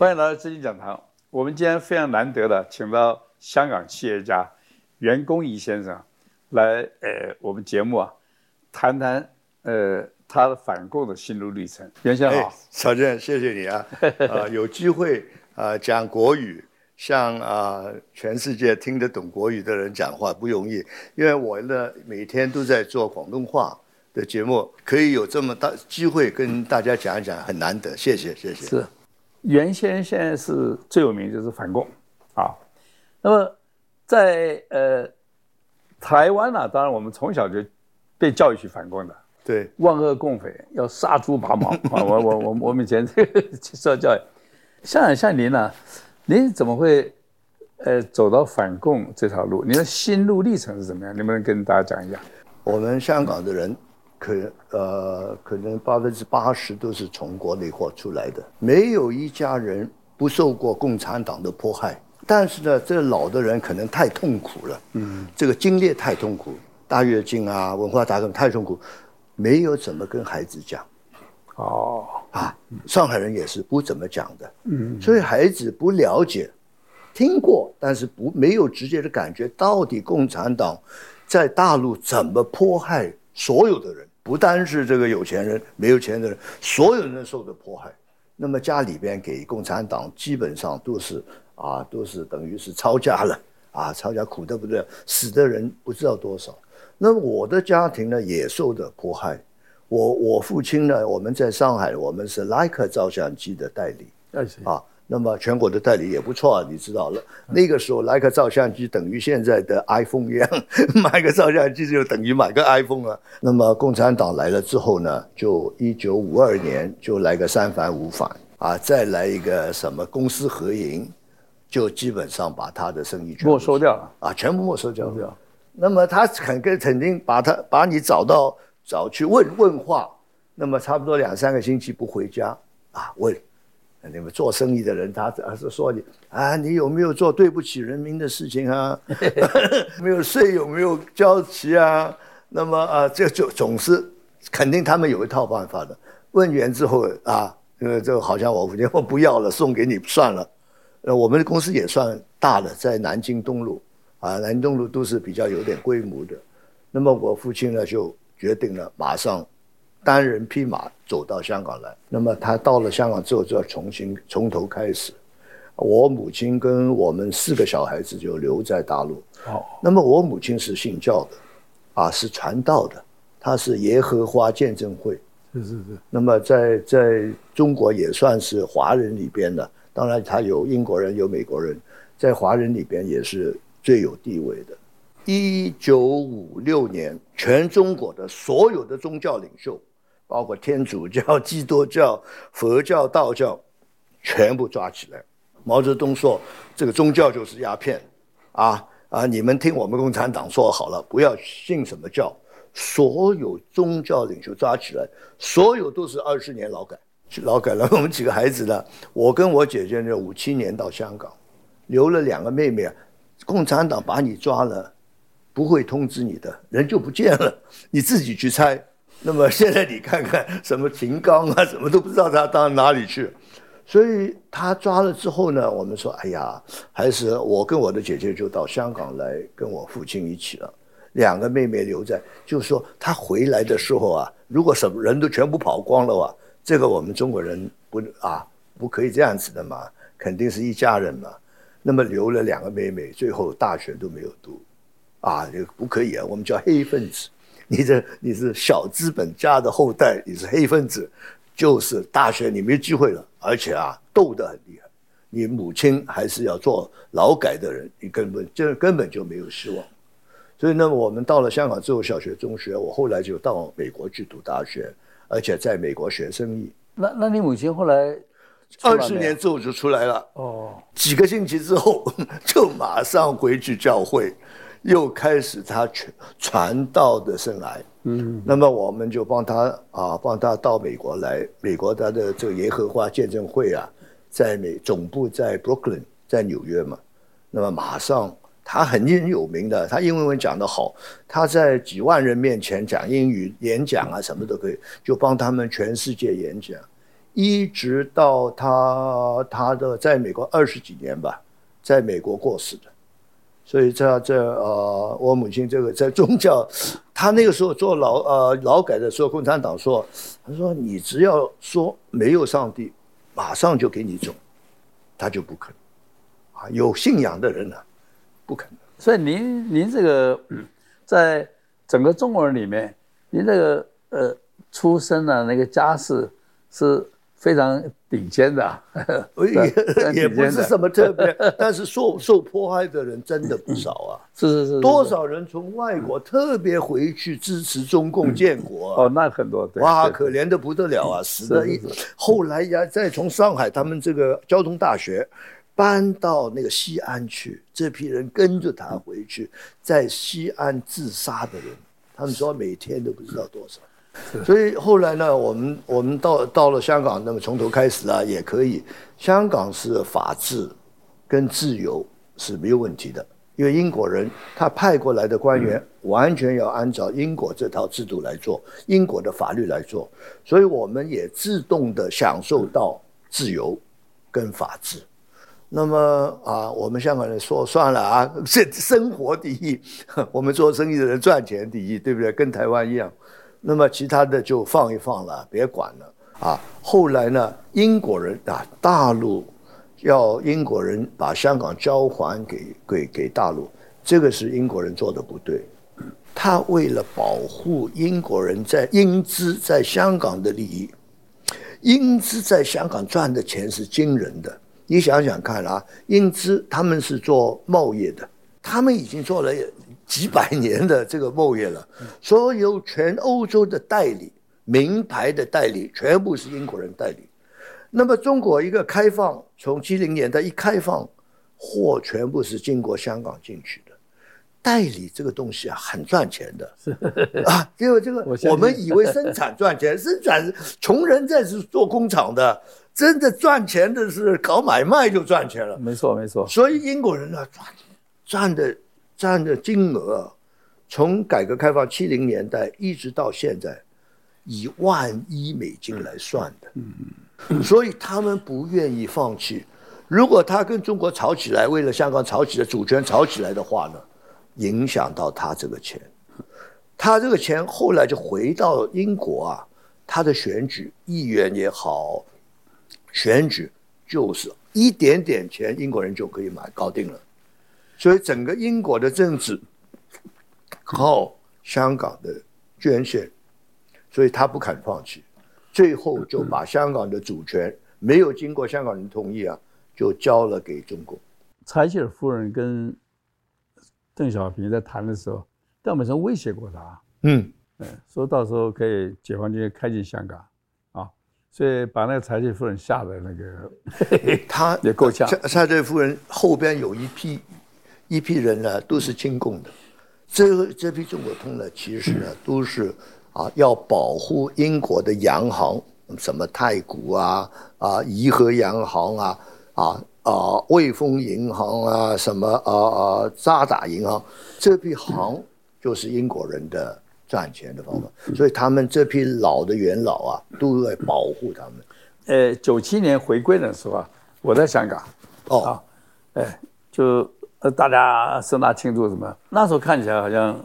欢迎来到知金讲堂。我们今天非常难得的请到香港企业家袁公仪先生来，呃，我们节目啊，谈谈呃他的反共的心路历程。袁先生好，曹健，谢谢你啊，啊、呃，有机会啊、呃、讲国语，向啊、呃、全世界听得懂国语的人讲话不容易，因为我呢每天都在做广东话的节目，可以有这么大机会跟大家讲一讲，很难得，谢谢，谢谢。是。袁先现在是最有名，就是反共，啊，那么在呃台湾呢、啊，当然我们从小就被教育去反共的，对，万恶共匪要杀猪拔毛 啊！我我我我们以前这个受教育，像像您呢、啊，您怎么会呃走到反共这条路？您的心路历程是怎么样？能不能跟大家讲一下？我们香港的人。可呃，可能百分之八十都是从国内货出来的，没有一家人不受过共产党的迫害。但是呢，这老的人可能太痛苦了，嗯，这个经历太痛苦，大跃进啊，文化大革命太痛苦，没有怎么跟孩子讲。哦，啊，上海人也是不怎么讲的，嗯，所以孩子不了解，听过，但是不没有直接的感觉，到底共产党在大陆怎么迫害所有的人。不单是这个有钱人，没有钱的人，所有人受的迫害。那么家里边给共产党基本上都是啊，都是等于是抄家了啊，抄家苦的不得，死的人不知道多少。那么我的家庭呢也受的迫害。我我父亲呢，我们在上海，我们是莱克照相机的代理啊。那么全国的代理也不错啊，你知道了。那个时候来个照相机等于现在的 iPhone 一样，买个照相机就等于买个 iPhone 啊。那么共产党来了之后呢，就一九五二年就来个三反五反啊，再来一个什么公私合营，就基本上把他的生意全部没收掉了啊，全部没收掉了。那么他肯跟肯定把他把你找到找去问问话，那么差不多两三个星期不回家啊问。你们做生意的人，他还是说你啊，你有没有做对不起人民的事情啊？没有税有没有交齐啊？那么啊，这就总是肯定他们有一套办法的。问完之后啊，因为这个好像我父亲我不要了，送给你算了。呃，我们的公司也算大的，在南京东路啊，南京东路都是比较有点规模的。那么我父亲呢，就决定了马上。单人匹马走到香港来，那么他到了香港之后就要重新从头开始。我母亲跟我们四个小孩子就留在大陆。哦，那么我母亲是信教的，啊，是传道的，她是耶和华见证会。是是是。那么在在中国也算是华人里边的，当然他有英国人有美国人，在华人里边也是最有地位的。一九五六年，全中国的所有的宗教领袖。包括天主教、基督教、佛教、道教，全部抓起来。毛泽东说：“这个宗教就是鸦片，啊啊！你们听我们共产党说好了，不要信什么教。所有宗教领袖抓起来，所有都是二十年劳改，劳改了。我们几个孩子呢？我跟我姐姐呢，五七年到香港，留了两个妹妹。共产党把你抓了，不会通知你的，人就不见了，你自己去猜。”那么现在你看看什么秦刚啊，什么都不知道他到哪里去，所以他抓了之后呢，我们说，哎呀，还是我跟我的姐姐就到香港来跟我父亲一起了，两个妹妹留在，就是说他回来的时候啊，如果什么人都全部跑光了哇，这个我们中国人不啊不可以这样子的嘛，肯定是一家人嘛，那么留了两个妹妹，最后大学都没有读，啊，这不可以啊，我们叫黑分子。你这你是小资本家的后代，你是黑分子，就是大学你没机会了，而且啊斗得很厉害。你母亲还是要做劳改的人，你根本就根本就没有希望。所以呢，我们到了香港之后，小学、中学，我后来就到美国去读大学，而且在美国学生意。那那你母亲后来二十年之后就出来了。哦，几个星期之后 就马上回去教会。又开始他传传道的生涯，嗯，那么我们就帮他啊，帮他到美国来。美国他的这个耶和华见证会啊，在美总部在 Brooklyn，在纽约嘛。那么马上他很有名的，他英文讲得好，他在几万人面前讲英语演讲啊，什么都可以，就帮他们全世界演讲。一直到他他的在美国二十几年吧，在美国过世的。所以在这呃，我母亲这个在宗教，他那个时候做劳呃劳改的时候，共产党说，他说你只要说没有上帝，马上就给你走，他就不肯，啊，有信仰的人呢，不肯。所以您您这个 在整个中国人里面，您这个呃出身的那个家世是。非常顶尖的，也也不是什么特别，但是受受迫害的人真的不少啊！是是是，多少人从外国特别回去支持中共建国哦，那很多对哇，可怜的不得了啊，死的一后来呀，再从上海他们这个交通大学搬到那个西安去，这批人跟着他回去，在西安自杀的人，他们说每天都不知道多少。所以后来呢，我们我们到到了香港，那么从头开始啊，也可以。香港是法治跟自由是没有问题的，因为英国人他派过来的官员完全要按照英国这套制度来做，英国的法律来做，所以我们也自动的享受到自由跟法治。那么啊，我们香港人说算了啊，这生活第一，我们做生意的人赚钱第一，对不对？跟台湾一样。那么其他的就放一放了，别管了啊。后来呢，英国人啊，大陆要英国人把香港交还给给给大陆，这个是英国人做的不对。他为了保护英国人在英资在香港的利益，英资在香港赚的钱是惊人的。你想想看啊，英资他们是做贸易的，他们已经做了。几百年的这个贸易了，所有全欧洲的代理、名牌的代理，全部是英国人代理。那么中国一个开放，从七零年代一开放，货全部是经过香港进去的。代理这个东西啊，很赚钱的啊，因为这个 我们以为生产赚钱，生产穷人在是做工厂的，真的赚钱的是搞买卖就赚钱了。没错，没错。所以英国人呢，赚赚的。占的金额，从改革开放七零年代一直到现在，以万亿美金来算的，所以他们不愿意放弃。如果他跟中国吵起来，为了香港吵起来，主权吵起来的话呢，影响到他这个钱，他这个钱后来就回到英国啊，他的选举议员也好，选举就是一点点钱，英国人就可以买搞定了。所以整个英国的政治靠香港的捐献，所以他不肯放弃，最后就把香港的主权没有经过香港人同意啊，就交了给中国。柴契尔夫人跟邓小平在谈的时候，邓小平威胁过他，嗯，嗯，说到时候可以解放军开进香港，啊，所以把那个柴契尔夫人吓得那个，他也够呛。柴契尔夫人后边有一批。一批人呢，都是亲共的，这这批中国通呢，其实呢都是啊要保护英国的洋行，什么太古啊啊怡和洋行啊啊啊汇丰银行啊什么啊啊渣打银行，这批行就是英国人的赚钱的方法，所以他们这批老的元老啊都在保护他们。呃，九七年回归的时候啊，我在香港，哦，哎就。呃，大家盛大庆祝什么？那时候看起来好像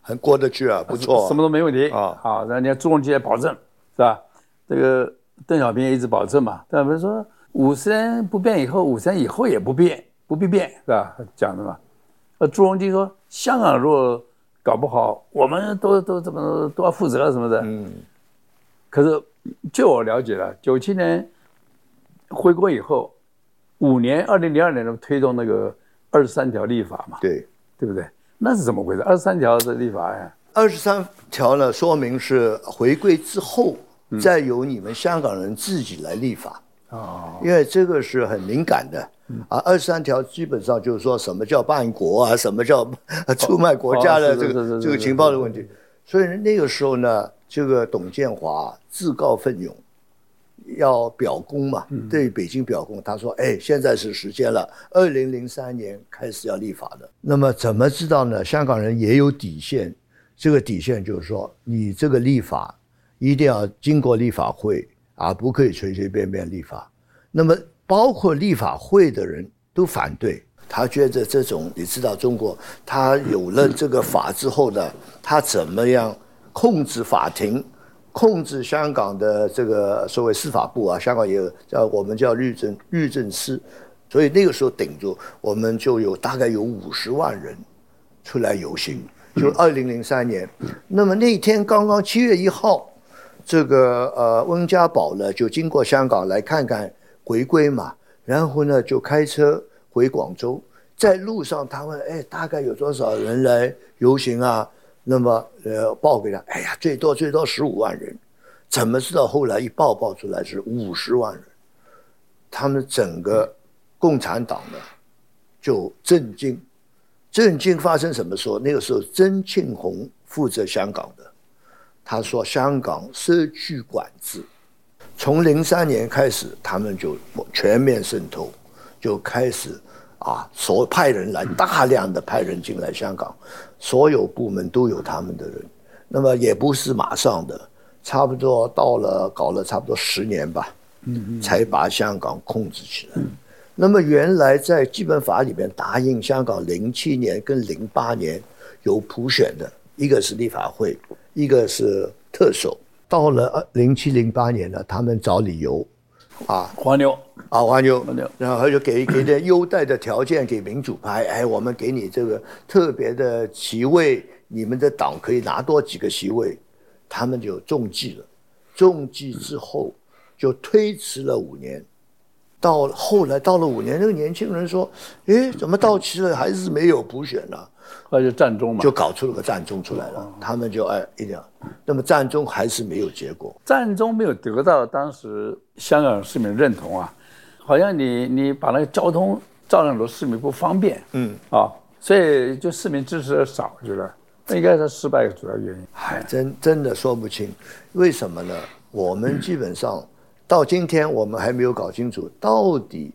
很过得去啊，不错，什么都没问题啊。好，人家朱镕基也保证，是吧？这个邓小平也一直保证嘛。邓小平说五十年不变以后，五十年以后也不变，不必变，是吧？讲的嘛。呃，朱镕基说香港如果搞不好，我们都都怎么都要负责什么的。嗯。可是就我了解了，九七年回国以后，五年，二零零二年的推动那个。二十三条立法嘛，对，对不对？那是怎么回事？二十三条的立法呀？二十三条呢，说明是回归之后，再由你们香港人自己来立法。哦，因为这个是很敏感的。啊，二十三条基本上就是说什么叫叛国啊，什么叫出卖国家的这个这个情报的问题。所以那个时候呢，这个董建华自告奋勇。要表功嘛，对北京表功。他说：“哎，现在是时间了，二零零三年开始要立法的。那么怎么知道呢？香港人也有底线，这个底线就是说，你这个立法一定要经过立法会啊，不可以随随便便立法。那么包括立法会的人都反对，他觉得这种你知道中国，他有了这个法之后呢，他怎么样控制法庭，控制香港的这个所谓司法部啊，香港也有叫我们叫律政律政司，所以那个时候顶住，我们就有大概有五十万人出来游行，就二零零三年，那么那天刚刚七月一号。这个呃，温家宝呢，就经过香港来看看回归嘛，然后呢就开车回广州，在路上他问，哎，大概有多少人来游行啊？那么呃报给他，哎呀，最多最多十五万人，怎么知道后来一报报出来是五十万人？他们整个共产党呢就震惊，震惊发生什么时候？那个时候曾庆红负责香港的。他说：“香港失去管制，从零三年开始，他们就全面渗透，就开始啊，所派人来，大量的派人进来香港，所有部门都有他们的人。那么也不是马上的，差不多到了搞了差不多十年吧，嗯嗯，才把香港控制起来。那么原来在基本法里面答应香港零七年跟零八年有普选的，一个是立法会。”一个是特首，到了二零七零八年呢，他们找理由，啊，黄牛。啊，黄牛，黄牛，然后就给给点优待的条件给民主派，哎，我们给你这个特别的席位，你们的党可以拿多几个席位，他们就中计了，中计之后就推迟了五年，到后来到了五年，那个年轻人说，哎，怎么到期了还是没有补选呢？那就战中嘛，就搞出了个战中出来了。嗯、他们就哎一定要，那么战中还是没有结果。战中没有得到当时香港市民认同啊，好像你你把那个交通造成了市民不方便，嗯啊，所以就市民支持的少，觉得那应该是失败的主要原因。还真真的说不清，为什么呢？我们基本上到今天我们还没有搞清楚，到底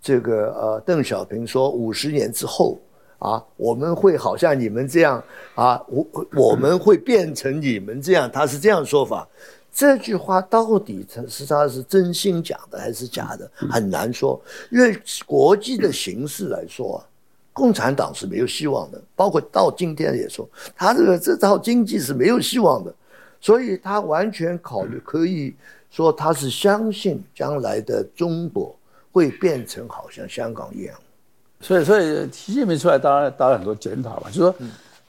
这个呃邓小平说五十年之后。啊，我们会好像你们这样啊，我我们会变成你们这样，他是这样说法。这句话到底他是他是真心讲的还是假的，很难说。因为国际的形势来说啊，共产党是没有希望的，包括到今天也说，他这个这套经济是没有希望的，所以他完全考虑可以说他是相信将来的中国会变成好像香港一样。所以，所以习近平出来，当然当然很多检讨了，就是说，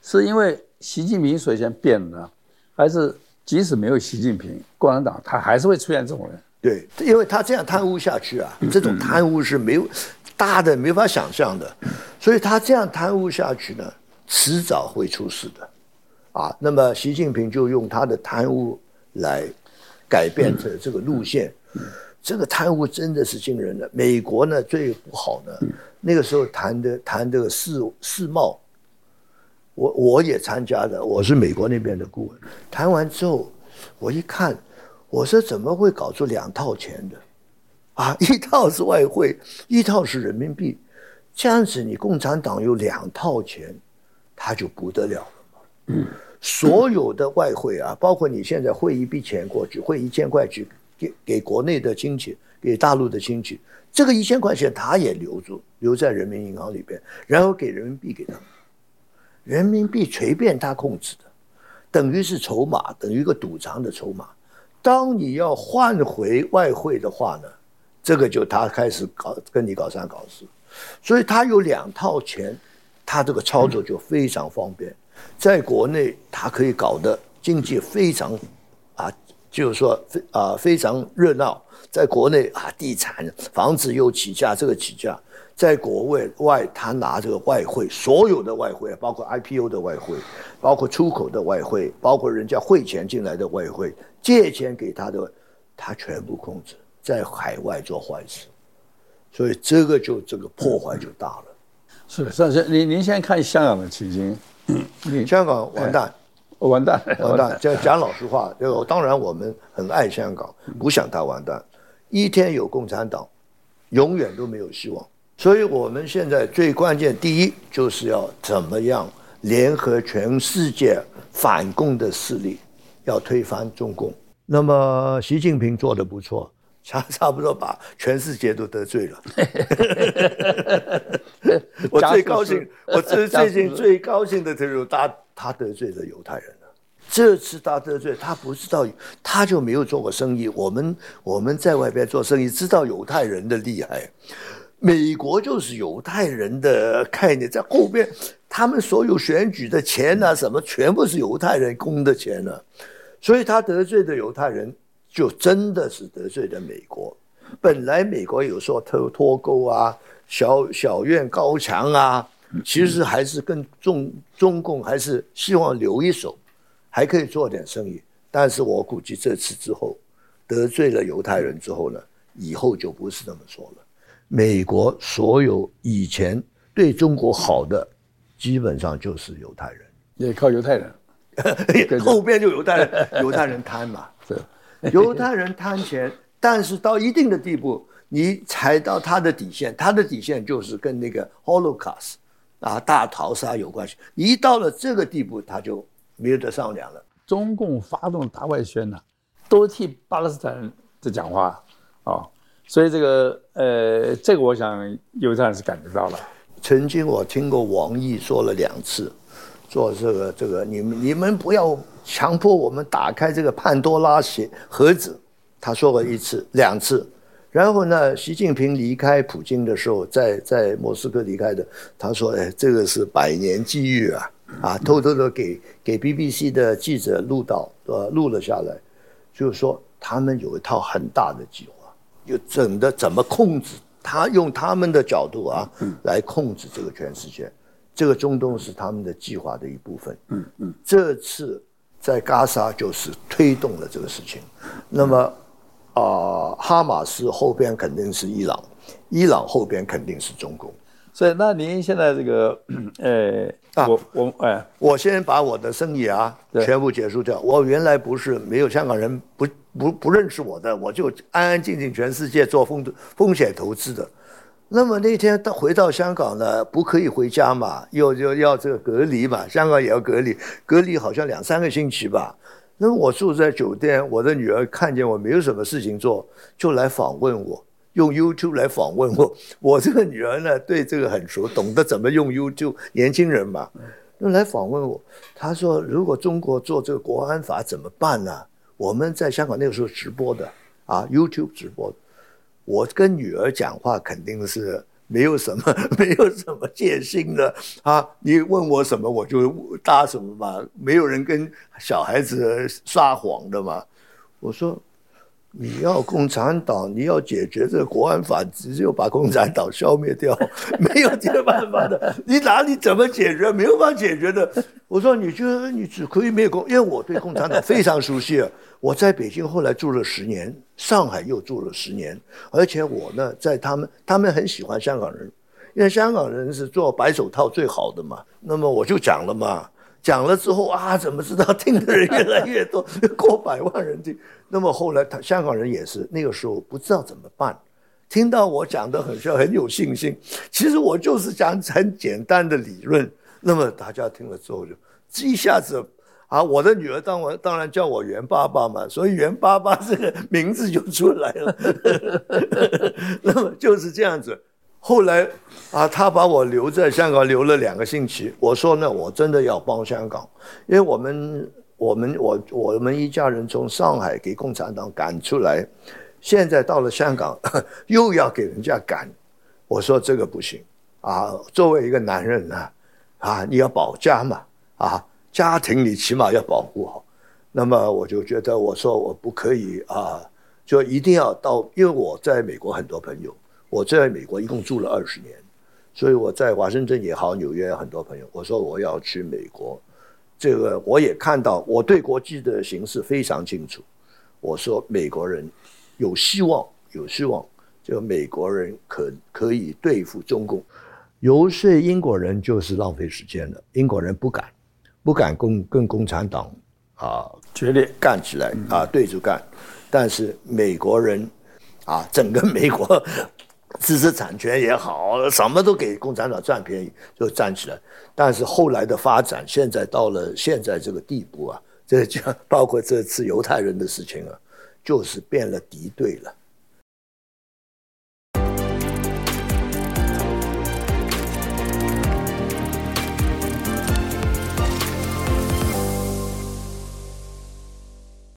是因为习近平所以先变了，还是即使没有习近平，共产党他还是会出现这种人？对，因为他这样贪污下去啊，这种贪污是没有大的没法想象的，所以他这样贪污下去呢，迟早会出事的，啊，那么习近平就用他的贪污来改变这这个路线。这个贪污真的是惊人的。美国呢最不好的，那个时候谈的谈这个世世贸，我我也参加的，我是美国那边的顾问。谈完之后，我一看，我说怎么会搞出两套钱的？啊，一套是外汇，一套是人民币，这样子你共产党有两套钱，他就不得了了嘛。嗯，所有的外汇啊，包括你现在汇一笔钱过去，汇一千块去。给给国内的亲戚，给大陆的亲戚，这个一千块钱他也留住，留在人民银行里边，然后给人民币给他们，人民币随便他控制的，等于是筹码，等于一个赌场的筹码。当你要换回外汇的话呢，这个就他开始搞跟你搞三搞四，所以他有两套钱，他这个操作就非常方便，在国内他可以搞的经济非常啊。就是说，非啊非常热闹，在国内啊，地产房子又起价，这个起价，在国外外，他拿这个外汇，所有的外汇，包括 IPO 的外汇，包括出口的外汇，包括人家汇钱进来的外汇，借钱给他的，他全部控制，在海外做坏事，所以这个就这个破坏就大了。是是是，您您先看香港的情形，嗯，香港完蛋。完蛋，完蛋！讲讲老实话，这个当然我们很爱香港，不想它完蛋。一天有共产党，永远都没有希望。所以我们现在最关键，第一就是要怎么样联合全世界反共的势力，要推翻中共。那么习近平做的不错，差差不多把全世界都得罪了。我最高兴，我最最近最高兴的就是他他得罪了犹太人了。这次他得罪他不知道，他就没有做过生意。我们我们在外边做生意，知道犹太人的厉害。美国就是犹太人的概念，在后边，他们所有选举的钱啊，什么全部是犹太人供的钱呢、啊，所以他得罪的犹太人，就真的是得罪的美国。本来美国有说脱脱钩啊，小小院高墙啊，其实还是跟中中共还是希望留一手，还可以做点生意。但是我估计这次之后，得罪了犹太人之后呢，以后就不是那么说了。美国所有以前对中国好的，基本上就是犹太人，也靠犹太人，后边就犹太人，犹太人贪嘛，对，犹太人贪钱，但是到一定的地步，你踩到他的底线，他的底线就是跟那个 Holocaust 啊大逃杀有关系，你一到了这个地步，他就没有得商量了。中共发动大外宣呢、啊，都替巴勒斯坦人在讲话啊。哦所以这个呃，这个我想犹太人是感觉到了。曾经我听过王毅说了两次，做这个这个，你们你们不要强迫我们打开这个潘多拉鞋盒子。他说过一次两次，然后呢，习近平离开普京的时候，在在莫斯科离开的，他说：“哎，这个是百年机遇啊！”啊，偷偷的给给 BBC 的记者录到，呃，录了下来，就是说他们有一套很大的计划。就整的怎么控制？他用他们的角度啊，来控制这个全世界。这个中东是他们的计划的一部分。嗯嗯。这次在加沙就是推动了这个事情。那么啊、呃，哈马斯后边肯定是伊朗，伊朗后边肯定是中共。所以，那您现在这个，呃，啊、我我哎，我先把我的生意啊全部结束掉。我原来不是没有香港人不不不认识我的，我就安安静静全世界做风风险投资的。那么那天他回到香港呢，不可以回家嘛，又又要这个隔离嘛，香港也要隔离，隔离好像两三个星期吧。那我住在酒店，我的女儿看见我没有什么事情做，就来访问我。用 YouTube 来访问我，我这个女儿呢，对这个很熟，懂得怎么用 YouTube。年轻人嘛，那来访问我，她说：“如果中国做这个国安法怎么办呢？”我们在香港那个时候直播的啊，YouTube 直播。我跟女儿讲话肯定是没有什么，没有什么戒心的啊。你问我什么，我就答什么嘛，没有人跟小孩子撒谎的嘛。我说。你要共产党，你要解决这个国安法，只有把共产党消灭掉，没有别的办法的。你哪里怎么解决？没有办法解决的。我说，你觉得你只可以灭共，因为我对共产党非常熟悉。我在北京后来住了十年，上海又住了十年，而且我呢，在他们，他们很喜欢香港人，因为香港人是做白手套最好的嘛。那么我就讲了嘛。讲了之后啊，怎么知道听的人越来越多，过百万人听。那么后来，他香港人也是那个时候不知道怎么办，听到我讲的很像很有信心。其实我就是讲很简单的理论。那么大家听了之后就一下子啊，我的女儿当我当然叫我袁爸爸嘛，所以袁爸爸这个名字就出来了。那么就是这样子。后来，啊，他把我留在香港留了两个星期。我说呢，我真的要帮香港，因为我们我们我我们一家人从上海给共产党赶出来，现在到了香港 又要给人家赶。我说这个不行啊，作为一个男人呢，啊，你要保家嘛，啊，家庭你起码要保护好。那么我就觉得，我说我不可以啊，就一定要到，因为我在美国很多朋友。我在美国一共住了二十年，所以我在华盛顿也好，纽约很多朋友。我说我要去美国，这个我也看到，我对国际的形势非常清楚。我说美国人有希望，有希望，就美国人可可以对付中共。游说英国人就是浪费时间了，英国人不敢，不敢共跟共产党啊决裂干起来啊对着干，但是美国人啊整个美国。知识产权也好，什么都给共产党占便宜，就站起来。但是后来的发展，现在到了现在这个地步啊，这就 包括这次犹太人的事情啊，就是变了敌对了。